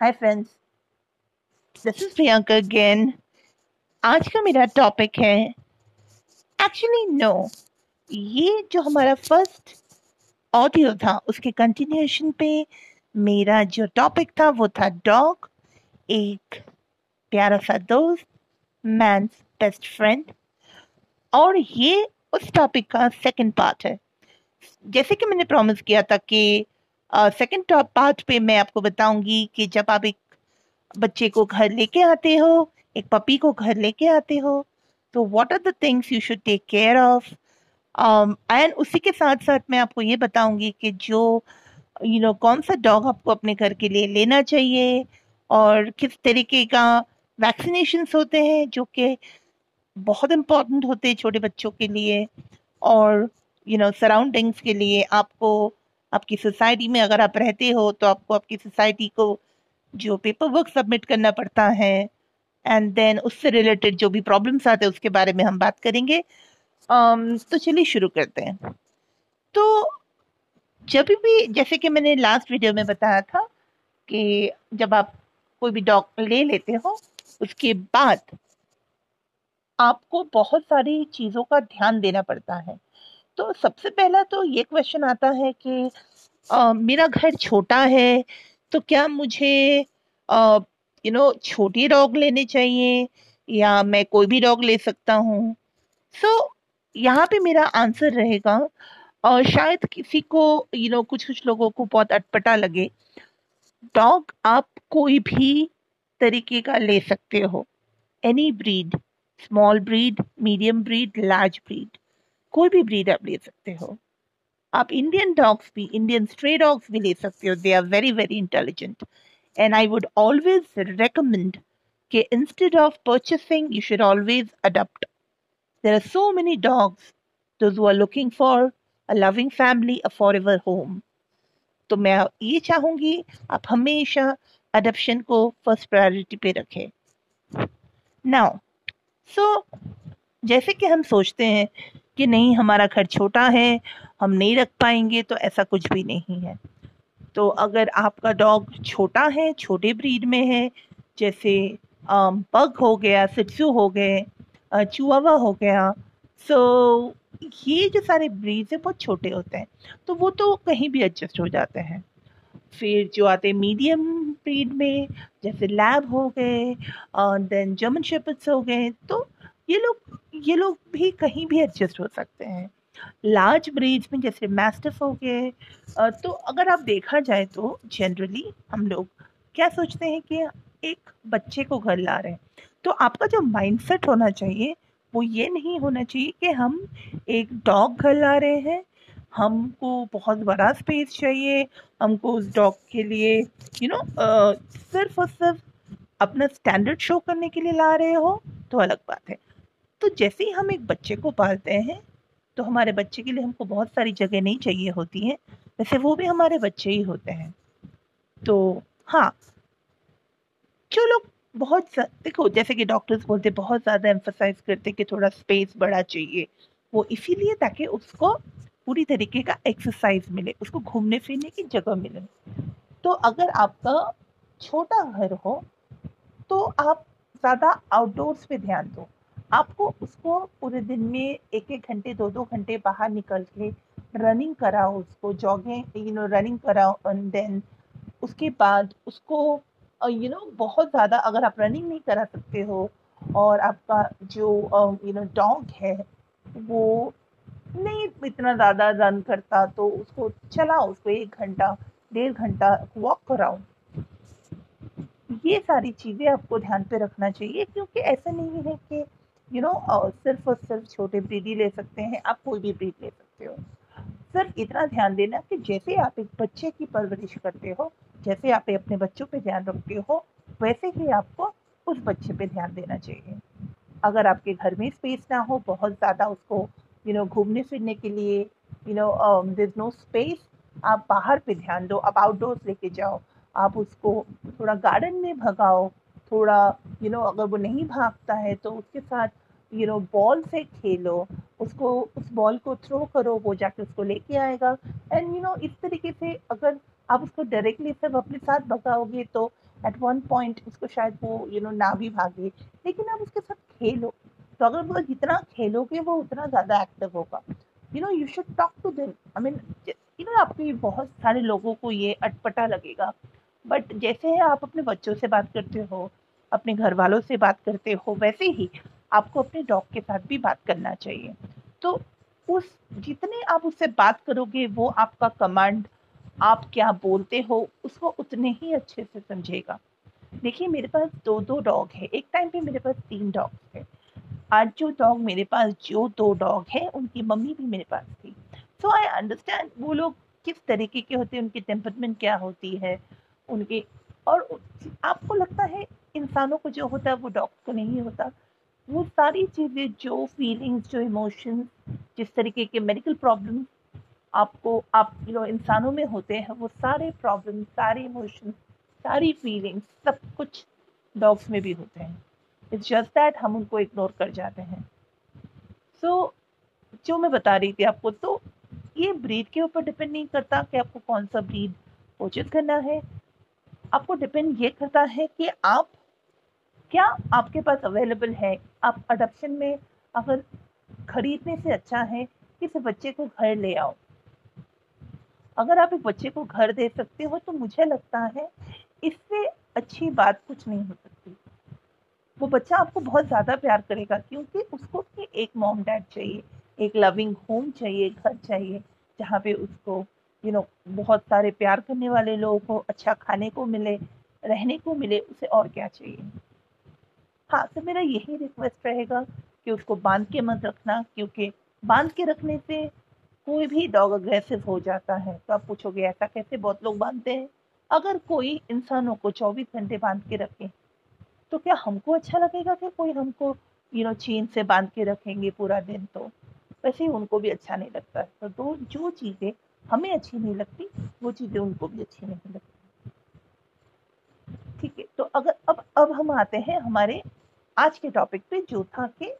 Hi friends this is Priyanka again आज का मेरा टॉपिक है। एक्चुअली नो ये जो हमारा फ़र्स्ट ऑडियो था, उसके कंटिन्यूएशन पे मेरा जो टॉपिक था, वो था डॉग एक प्यारा सा दोस्त मैंस बेस्ट फ्रेंड और ये उस टॉपिक का सेकंड पार्ट है। जैसे कि मैंने प्रॉमिस किया था कि सेकंड टॉप पार्ट पे मैं आपको बताऊँगी कि जब आप एक बच्चे को घर लेके आते हो एक पपी को घर लेके आते हो तो what are the things you should take care of and उसी के साथ साथ मैं आपको ये बताऊँगी कि जो यू you नो know, कौन सा डॉग आपको अपने घर के लिए लेना चाहिए और किस तरीके का वैक्सीनेशन होते हैं जो कि बहुत इम्पोर्टेंट होते हैं छोटे बच्चों के लिए और यू नो सराउंडिंग्स के लिए आपको आपकी सोसाइटी में अगर आप रहते हो तो आपको आपकी सोसाइटी को जो पेपर वर्क सबमिट करना पड़ता है एंड देन उससे रिलेटेड जो भी प्रॉब्लम्स आते हैं उसके बारे में हम बात करेंगे। Um, तो चलिए शुरू करते हैं। तो जब भी जैसे कि मैंने लास्ट वीडियो में बताया था कि जब आप कोई भी डॉग ले लेते हो उसके बाद आपको बहुत सारी चीज़ों का ध्यान देना पड़ता है। तो सबसे पहला तो ये क्वेश्चन आता है कि आ, मेरा घर छोटा है तो क्या मुझे यू नो छोटी डॉग लेने चाहिए या मैं कोई भी डॉग ले सकता हूँ? सो so, यहाँ पे मेरा आंसर रहेगा और शायद किसी को यू you नो know, कुछ कुछ लोगों को बहुत अटपटा लगे। डॉग आप कोई भी तरीके का ले सकते हो। Any breed small breed medium breed large breed कोई भी ब्रीड आप ले सकते हो। आप इंडियन डॉग्स भी इंडियन स्ट्रे डॉग्स भी ले सकते हो। They are very very intelligent and I would always recommend कि instead of purchasing you should always adopt there are so many dogs those who are looking for a loving family, a forever home. तो मैं ये चाहूँगी आप हमेशा adoption को first priority पे रखें। नाउ सो जैसे कि हम सोचते हैं कि नहीं, हमारा घर छोटा है, हम नहीं रख पाएँगे तो ऐसा कुछ भी नहीं है। तो अगर आपका डॉग छोटा है, छोटे ब्रीड में है, जैसे पग हो गया सिट्सू हो गए चुआवा हो गया सो ये जो सारे ब्रीड्स हैं, बहुत छोटे होते हैं तो वो तो कहीं भी एडजस्ट हो जाते हैं। फिर जो आते हैं मीडियम ब्रीड में, जैसे लैब हो गए देन जर्मन शेपर्ड्स हो गए तो ये लोग ये लोग भी कहीं भी एडजस्ट हो सकते हैं। लार्ज ब्रीड्स में जैसे मैस्टिफ हो गए तो अगर आप देखा जाए तो जनरली हम लोग क्या सोचते हैं कि एक बच्चे को घर ला रहे हैं। तो आपका जो माइंडसेट होना चाहिए, वो ये नहीं होना चाहिए कि हम एक डॉग घर ला रहे हैं, हमको बहुत बड़ा स्पेस चाहिए, हमको उस डॉग के लिए यू नो सिर्फ़ और सिर्फ़ अपना स्टैंडर्ड शो करने के लिए ला रहे हो तो अलग बात है। तो जैसे ही हम एक बच्चे को पालते हैं तो हमारे बच्चे के लिए हमको बहुत सारी जगह नहीं चाहिए होती हैं, वैसे वो भी हमारे बच्चे ही होते हैं। तो हाँ जो लोग बहुत देखो जैसे कि डॉक्टर्स बोलते बहुत ज़्यादा एम्फोसाइज करते कि थोड़ा स्पेस बड़ा चाहिए, वो इसीलिए ताकि उसको पूरी तरीके का एक्सरसाइज मिले, उसको घूमने फिरने की जगह मिले। तो अगर आपका छोटा घर हो तो आप ज़्यादा आउटडोर्स पे ध्यान दो। आपको उसको पूरे दिन में एक एक घंटे दो दो घंटे बाहर निकल के रनिंग कराओ उसको जॉगिंग यू नो रनिंग कराओ एंड देन उसके बाद उसको यू नो बहुत ज़्यादा अगर आप रनिंग नहीं करा सकते हो और आपका जो यू नो डॉग है, वो नहीं इतना ज़्यादा रन करता तो उसको चलाओ, उसको एक घंटा, डेढ़ घंटा वॉक कराओ। ये सारी चीज़ें आपको ध्यान पे रखना चाहिए क्योंकि ऐसा नहीं है कि यू नो सिर्फ़ और सिर्फ़ छोटे ब्रीड ही ले सकते हैं, आप कोई भी ब्रीड ले सकते हो। सिर्फ़ इतना ध्यान देना कि जैसे आप एक बच्चे की परवरिश करते हो, जैसे आप अपने बच्चों पे ध्यान रखते हो, वैसे ही आपको उस बच्चे पे ध्यान देना चाहिए। अगर आपके घर में स्पेस ना हो, बहुत ज़्यादा उसको यू नो घूमने फिरने के लिए you know this no space आप बाहर पे ध्यान दो, आप आउटडोर्स लेके जाओ, आप उसको थोड़ा गार्डन में भगाओ थोड़ा यू नो अगर वो नहीं भागता है तो उसके साथ यू नो बॉल से खेलो। उसको उस बॉल को थ्रो करो वो जाके उसको लेके आएगा। एंड यू नो इस तरीके से अगर आप उसको डायरेक्टली सब अपने साथ भगाओगे तो एट वन पॉइंट उसको शायद वो यू you नो know, ना भी भागे। लेकिन आप उसके साथ खेलो। तो अगर वो जितना खेलोगे वो उतना ज़्यादा एक्टिव होगा। You know you should talk to them I mean you know आपके बहुत सारे लोगों को ये अटपटा लगेगा। बट जैसे आप अपने बच्चों से बात करते हो, अपने घर वालों से बात करते हो, वैसे ही आपको अपने डॉग के साथ भी बात करना चाहिए। तो उस, जितने आप उससे बात करोगे, वो आपका कमांड आप क्या बोलते हो, उसको उतने ही अच्छे से समझेगा। देखिए, मेरे पास दो दो डॉग है। एक टाइम पे मेरे पास तीन डॉग थे आज जो डॉग मेरे पास, जो दो डॉग है, उनकी मम्मी भी मेरे पास थी। सो आई अंडरस्टैंड वो लोग किस तरीके के होते हैं, उनकी टेम्परमेंट क्या होती है उनके। और आपको लगता है इंसानों को जो होता है वो डॉग को नहीं होता? वो सारी चीज़ें जो फीलिंग्स जो इमोशंस जिस तरीके के मेडिकल प्रॉब्लम आपको आप यू नो इंसानों में होते हैं वो सारे प्रॉब्लम सारे इमोशन सारी फीलिंग्स सब कुछ डॉग्स में भी होते हैं। इट्स जस्ट दैट हम उनको इग्नोर कर जाते हैं। सो so, जो मैं बता रही थी आपको तो ये ब्रीड के ऊपर डिपेंड नहीं करता कि आपको कौन सा ब्रीड परचेज करना है। आपको डिपेंड ये करता है कि आप, क्या आपके पास अवेलेबल है? आप अडप्शन में अगर खरीदने से अच्छा है, किसी बच्चे को घर ले आओ। अगर आप एक बच्चे को घर दे सकते हो तो मुझे लगता है इससे अच्छी बात कुछ नहीं हो सकती। वो बच्चा आपको बहुत ज़्यादा प्यार करेगा, क्योंकि उसको एक मॉम डैड चाहिए, एक लविंग होम चाहिए, घर चाहिए, जहाँ पे उसको यू नो बहुत सारे प्यार करने वाले लोगों को अच्छा खाने को मिले, रहने को मिले, उसे और क्या चाहिए? हाँ तो मेरा यही रिक्वेस्ट रहेगा कि उसको बाँध के मत रखना, क्योंकि बाँध के रखने से कोई भी डॉग अग्रेसिव हो जाता है। तो आप पूछोगे, ऐसा कैसे? बहुत लोग बांधते हैं। अगर कोई इंसानों को 24 घंटे बाँध के रखे तो क्या हमको अच्छा लगेगा कि कोई हमको यू नो चीन से बाँध के रखेंगे पूरा दिन? तो वैसे ही उनको भी अच्छा नहीं लगता है। तो दो, जो चीज़ें हमें अच्छी नहीं लगती वो चीज़ें उनको भी अच्छी नहीं लगती। ठीक है तो अगर अब अब हम आते हैं हमारे आज के टॉपिक पे जो था कि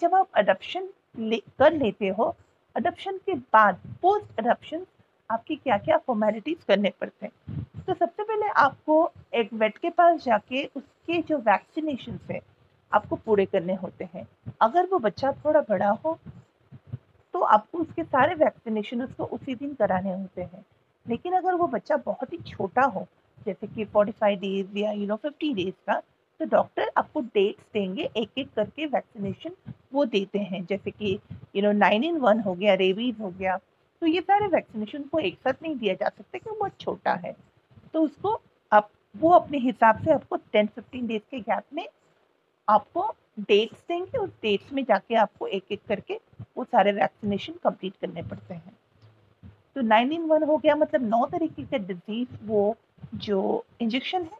जब आप अडप्शन ले, कर लेते हो अडप्शन के बाद पोस्ट अडप्शन आपकी क्या क्या फॉर्मेलिटीज करने पड़ते हैं। तो सबसे पहले आपको एक वेट के पास जाके उसके जो वैक्सीनेशन है आपको पूरे करने होते हैं। अगर वो बच्चा थोड़ा बड़ा हो तो आपको उसके सारे वैक्सीनेशन उसको उसी दिन कराने होते हैं। लेकिन अगर वो बच्चा बहुत ही छोटा हो, जैसे कि 45 डेज़ या यू नो 50 डेज़ का तो डॉक्टर आपको डेट्स देंगे एक एक करके वैक्सीनेशन वो देते हैं। जैसे कि you know nine in one हो गया रेबीज हो गया तो ये सारे वैक्सीनेशन को एक साथ नहीं दिया जा सकता क्योंकि बहुत छोटा है। तो उसको आप, वो अपने हिसाब से आपको टेन फिफ्टीन डेज़ के गैप में आपको डेट्स देंगे उस डेट्स में जाके आपको एक एक करके वो सारे वैक्सीनेशन कंप्लीट करने पड़ते हैं। तो नाइन इन वन हो गया मतलब नौ तरीके का डिज़ीज़ वो जो इंजेक्शन है,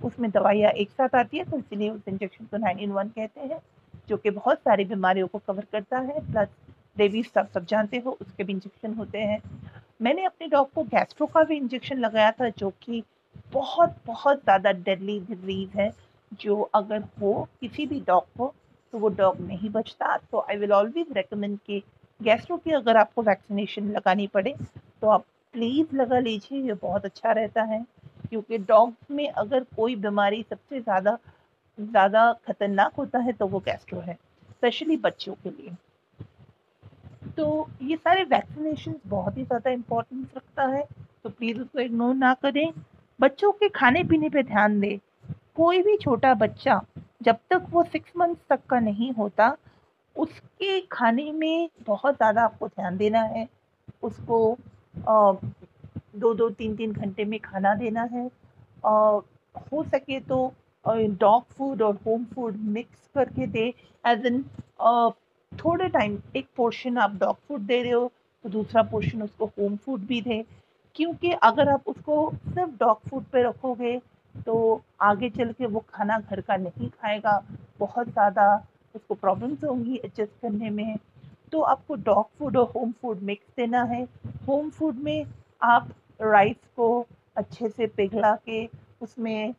उसमें दवाइयाँ एक साथ आती है तो इसीलिए उस इंजेक्शन को नाइन इन वन कहते हैं, जो कि बहुत सारी बीमारियों को कवर करता है प्लस रेबीज सब सब जानते हो, उसके भी इंजेक्शन होते हैं। मैंने अपने डॉग को गैस्ट्रो का भी इंजेक्शन लगाया था, जो कि बहुत बहुत ज़्यादा डेडली डिज़ीज़ है। जो अगर हो किसी भी डॉग को तो वो डॉग नहीं बचता। तो आई विल ऑलवेज रिकमेंड कि गैस्ट्रो की अगर आपको वैक्सीनेशन लगानी पड़े तो आप प्लीज़ लगा लीजिए, ये बहुत अच्छा रहता है। क्योंकि डॉग में अगर कोई बीमारी सबसे ज़्यादा ज़्यादा खतरनाक होता है तो वो गैस्ट्रो है स्पेशली बच्चों के लिए। तो ये सारे वैक्सीनेशन बहुत ही ज़्यादा इम्पोर्टेंस रखता है। तो प्लीज़ उसको इग्नोर ना करें। बच्चों के खाने पीने पे ध्यान दें। कोई भी छोटा बच्चा जब तक वो सिक्स मंथ्स तक का नहीं होता उसके खाने में बहुत ज़्यादा आपको ध्यान देना है। उसको आ, दो दो तीन तीन घंटे में खाना देना है। और हो सके तो डॉग फ़ूड और होम फ़ूड मिक्स करके दे। एज एन थोड़े टाइम एक पोर्शन आप डॉग फ़ूड दे रहे हो तो दूसरा पोर्शन उसको होम फ़ूड भी दे। क्योंकि अगर आप उसको सिर्फ़ डॉग फ़ूड पे रखोगे तो आगे चल के वो खाना घर का नहीं खाएगा। बहुत ज़्यादा उसको प्रॉब्लम्स होंगी एडजस्ट करने में। तो आपको डॉग फ़ूड और होम फ़ूड मिक्स देना है। होम फ़ूड में आप राइस को अच्छे से पिघला के उसमें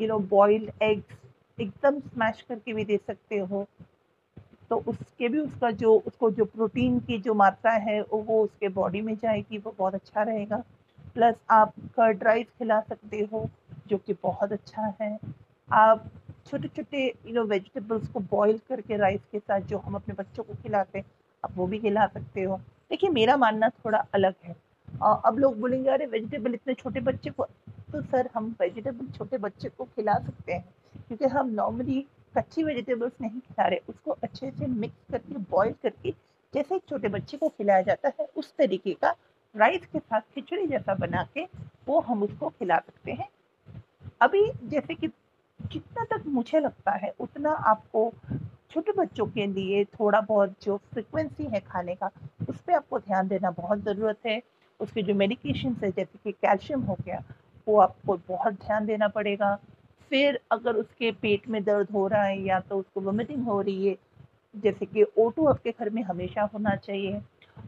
यू नो बॉइल्ड एग्स एकदम स्मैश करके भी दे सकते हो। तो उसके भी उसका जो, उसको जो प्रोटीन की जो मात्रा है, वो उसके बॉडी में जाएगी, वो बहुत अच्छा रहेगा। प्लस आप कर्ड राइस खिला सकते हो। जो कि बहुत अच्छा है। आप छोटे छोटे यू नो वेजिटेबल्स को बॉईल करके राइस के साथ जो हम अपने बच्चों को खिलाते हैं, आप वो भी खिला सकते हो। देखिए, मेरा मानना थोड़ा अलग है। अब लोग बोलेंगे, अरे वेजिटेबल इतने छोटे बच्चे को तो सर, हम वेजिटेबल छोटे बच्चे को खिला सकते हैं, क्योंकि हम नॉर्मली कच्ची वेजिटेबल्स नहीं खिला रहे। उसको अच्छे से मिक्स करके बॉईल करके, जैसे एक छोटे बच्चे को खिलाया जाता है, उस तरीके का राइस के साथ खिचड़ी जैसा बना के वो हम उसको खिला सकते हैं। अभी जैसे कि जितना तक मुझे लगता है, उतना आपको छोटे बच्चों के लिए थोड़ा बहुत जो फ्रिक्वेंसी है खाने का, उस पर आपको ध्यान देना बहुत ज़रूरत है। उसके जो मेडिकेशन है, जैसे कि कैल्शियम हो गया, वो आपको बहुत ध्यान देना पड़ेगा। फिर अगर उसके पेट में दर्द हो रहा है या तो उसको वोमिटिंग हो रही है, जैसे कि ओटो आपके घर में हमेशा होना चाहिए।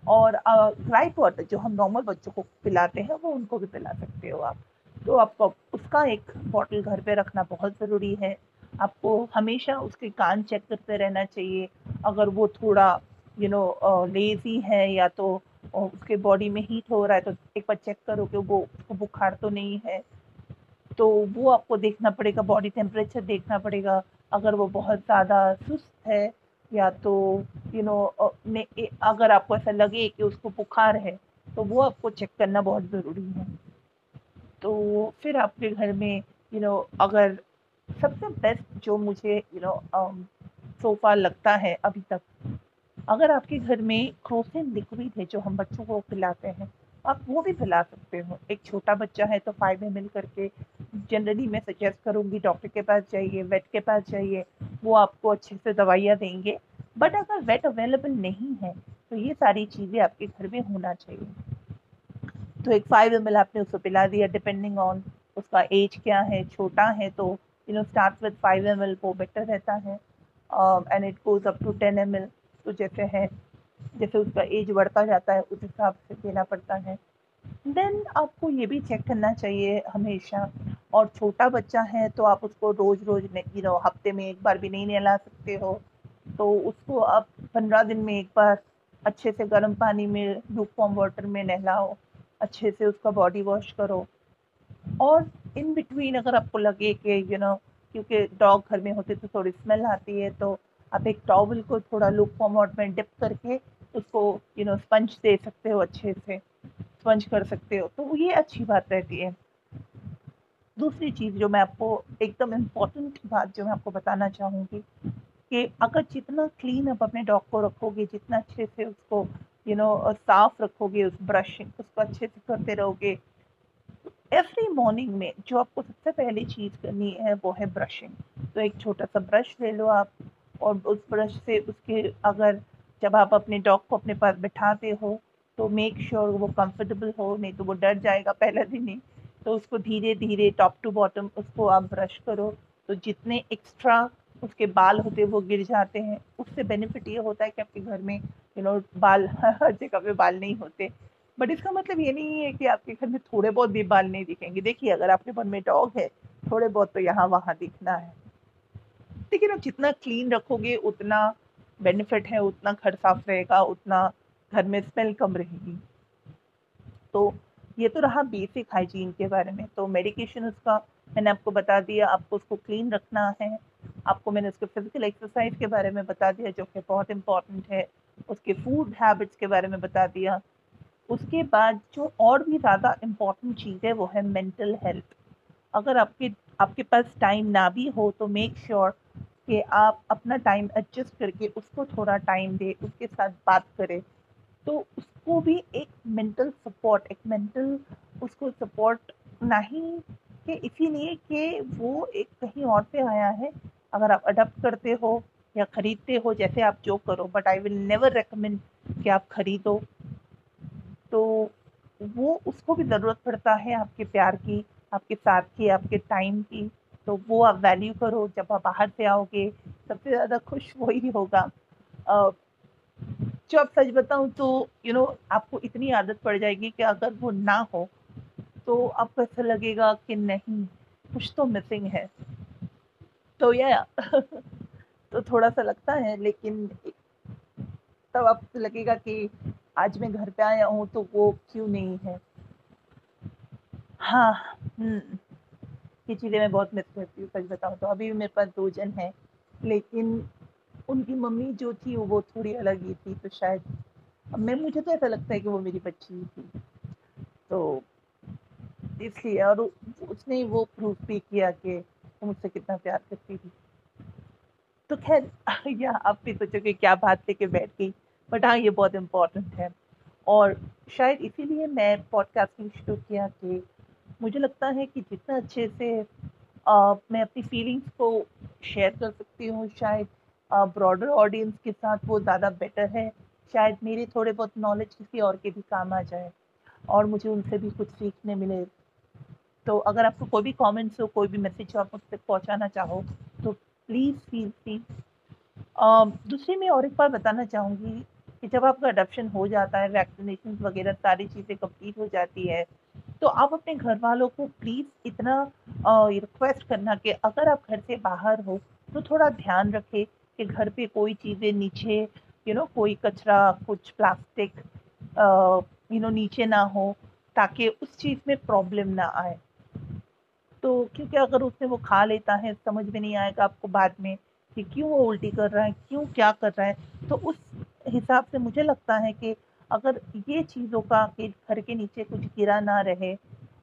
और ड्राई वाटर जो हम नॉर्मल बच्चों को पिलाते हैं, वो उनको भी पिला सकते हो आप। तो आपको उसका एक बॉटल घर पे रखना बहुत ज़रूरी है। आपको हमेशा उसके कान चेक करते रहना चाहिए। अगर वो थोड़ा यू नो लेज़ी है या तो उसके बॉडी में हीट हो रहा है तो एक बार चेक करो कि वो उसको बुखार तो नहीं है। तो वो आपको देखना पड़ेगा बॉडी टेम्परेचर देखना पड़ेगा। अगर वो बहुत ज़्यादा सुस्त है या तो यू नो अगर आपको ऐसा लगे कि उसको बुखार है तो वो आपको चेक करना बहुत ज़रूरी है। तो फिर आपके घर में यू you नो know, अगर सबसे बेस्ट जो मुझे यू नो सोफ़ा लगता है अभी तक अगर आपके घर में क्रोसिन लिक्विड है जो हम बच्चों को पिलाते हैं आप वो भी पिला सकते हो। एक छोटा बच्चा है तो फाइव एम करके जनरली मैं सजेस्ट करूँगी डॉक्टर के पास जाइए वेट के पास जाइए वो आपको अच्छे से दवाइयाँ देंगे। बट अगर वेट अवेलेबल नहीं है तो ये सारी चीज़ें आपके घर में होना चाहिए। तो एक फाइव एम आपने उसको पिला दिया डिपेंडिंग ऑन उसका एज क्या है, छोटा है तो you know start with five M वो बेटर रहता है। And it goes up to ten M तो जैसे है, जैसे उसका एज बढ़ता जाता है, उस हिसाब से देना पड़ता है। देन आपको ये भी चेक करना चाहिए हमेशा, और छोटा बच्चा है तो आप उसको रोज़ रोज़ यू नो हफ़्ते में एक बार भी नहीं नहला सकते हो। तो उसको आप पंद्रह दिन में एक बार अच्छे से गर्म पानी में लूक वाटर में नहलाओ। अच्छे से उसका बॉडी वॉश करो। और इन बिटवीन अगर आपको लगे कि यू नो क्योंकि डॉग घर में होते तो थोड़ी स्मेल आती है तो आप एक टॉवल को थोड़ा लुक फॉर्मॉट में डिप करके उसको यू नो स्पंज दे सकते हो अच्छे से। स्पंज कर सकते हो। तो ये अच्छी बात रहती है। दूसरी चीज़ जो मैं आपको एकदम इम्पोर्टेंट बात जो मैं आपको बताना चाहूँगी कि अगर जितना क्लीन आप अपने डॉग को रखोगे, जितना अच्छे से उसको यू नो साफ़ रखोगे उस ब्रशिंग उसको अच्छे से करते रहोगे। एवरी मॉर्निंग में जो आपको सबसे पहली चीज़ करनी है, वो है ब्रशिंग तो एक छोटा सा ब्रश ले लो आप और उस ब्रश से उसके अगर जब आप अपने डॉग को अपने पास बिठाते हो तो मेक श्योर sure वो कंफर्टेबल हो, नहीं तो वो डर जाएगा पहले दिन ही। तो उसको धीरे धीरे टॉप टू बॉटम उसको आप ब्रश करो। तो जितने एक्स्ट्रा उसके बाल होते हैं, वो गिर जाते हैं। उससे बेनिफिट ये होता है कि आपके घर में यू नो बाल, हर जगह पे बाल नहीं होते। बट इसका मतलब ये नहीं है कि आपके घर में थोड़े बहुत भी बाल नहीं दिखेंगे। देखिए, अगर आपके घर में डॉग है, थोड़े बहुत तो यहाँ वहाँ दिखना है। लेकिन आप जितना क्लीन रखोगे, उतना बेनिफिट है, उतना घर साफ़ रहेगा, उतना घर में स्मेल कम रहेगी। तो ये तो रहा बेसिक हाइजीन के बारे में। तो मेडिकेशन उसका मैंने आपको बता दिया, आपको उसको क्लीन रखना है। आपको मैंने उसके फ़िज़िकल एक्सरसाइज के बारे में बता दिया, जो कि बहुत इंपॉर्टेंट है। उसके फ़ूड हैबिट्स के बारे में बता दिया। उसके बाद जो और भी ज़्यादा इंपॉर्टेंट चीज़ है, वो है मेंटल हेल्थ अगर आपके आपके पास टाइम ना भी हो तो मेक श्योर sure कि आप अपना टाइम एडजस्ट करके उसको थोड़ा टाइम दे, उसके साथ बात करें। तो उसको भी एक मेंटल सपोर्ट एक मेंटल उसको सपोर्ट नहीं कि इसीलिए कि वो एक कहीं और से आया है। अगर आप अडप्ट करते हो या ख़रीदते हो जैसे आप जो करो but I will never recommend कि आप ख़रीदो। तो वो उसको भी ज़रूरत पड़ता है आपके प्यार की आपके साथ की आपके टाइम की। तो वो आप वैल्यू करो जब आप बाहर से आओगे सबसे ज़्यादा खुश वही होगा। जो आप सच बताऊँ तो यू you नो know, आपको इतनी आदत पड़ जाएगी कि अगर वो ना हो तो आपको ऐसा लगेगा कि नहीं कुछ तो मिसिंग है। तो या तो थोड़ा सा लगता है, लेकिन तब आपको लगेगा कि आज मैं घर पे आया हूँ तो वो क्यों नहीं है। हाँ हम्म ये चीज़ें मैं बहुत मिस करती हूँ, सच बताऊँ तो। अभी भी मेरे पास दो जन हैं, लेकिन उनकी मम्मी जो थी वो थोड़ी अलग ही थी तो शायद मैं, मुझे तो ऐसा लगता है कि वो मेरी बच्ची ही थी। तो इसलिए, और उसने वो प्रूफ भी किया कि वो मुझसे कितना प्यार करती थी। तो खैर या आप भी सोचोगे क्या बात लेके बैठ गई। बट हाँ ये बहुत इम्पोर्टेंट है। और शायद इसीलिए मैं पॉडकास्टिंग शुरू किया कि मुझे लगता है कि जितना अच्छे से आ, मैं अपनी फीलिंग्स को शेयर कर सकती हूँ शायद ब्रॉडर ऑडियंस के साथ वो ज़्यादा बेटर है। शायद मेरे थोड़े बहुत नॉलेज किसी और के भी काम आ जाए और मुझे उनसे भी कुछ सीखने मिले। तो अगर आपको कोई भी कमेंट्स हो कोई भी मैसेज हो आप मुझसे पहुँचाना चाहो प्लीज़ फील फ्री दूसरी मैं और एक बार बताना चाहूँगी कि जब आपका अडप्शन हो जाता है वैक्सीनेशन वगैरह सारी चीज़ें कंप्लीट हो जाती है तो आप अपने घर वालों को प्लीज़ इतना रिक्वेस्ट करना कि अगर आप घर से बाहर हो तो थोड़ा ध्यान रखें कि घर पे कोई चीज़ें नीचे यू नो कोई कचरा, कुछ प्लास्टिक यू नो नीचे ना हो, ताकि उस चीज़ में प्रॉब्लम ना आए। तो क्योंकि अगर उसने वो खा लेता है, समझ में नहीं आएगा आपको बाद में कि क्यों वो उल्टी कर रहा है, क्यों क्या कर रहा है तो उस हिसाब से मुझे लगता है कि अगर ये चीज़ों का कि घर के नीचे कुछ गिरा ना रहे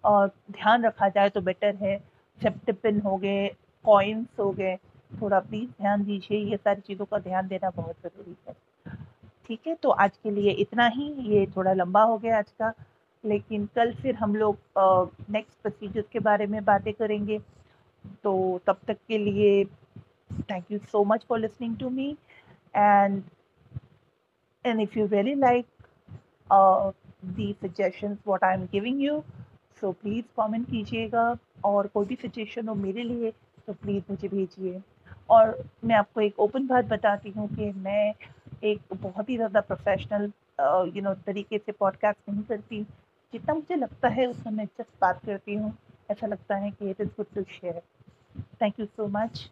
और ध्यान रखा जाए तो बेटर है। सेप्टिपिन हो गए कॉइन्स हो गए, थोड़ा प्लीज़ ध्यान दीजिए, ये सारी चीज़ों का ध्यान देना बहुत ज़रूरी है। ठीक है तो आज के लिए इतना ही, ये थोड़ा लंबा हो गया आज का। लेकिन कल फिर हम लोग नेक्स्ट प्रोसीजर्स के बारे में बातें करेंगे। तो तब तक के लिए thank you so much for listening to me and and if you really like the suggestions what I am giving you so please comment कीजिएगा और कोई भी सजेशन हो मेरे लिए तो प्लीज़ मुझे भेजिए। और मैं आपको एक ओपन बात बताती हूँ कि मैं एक बहुत ही ज़्यादा प्रोफेशनल यू नो तरीके से पॉडकास्ट नहीं करती। जितना मुझे लगता है उतना मैं जस्ट बात करती हूँ। ऐसा लगता है कि it is good to share thank you so much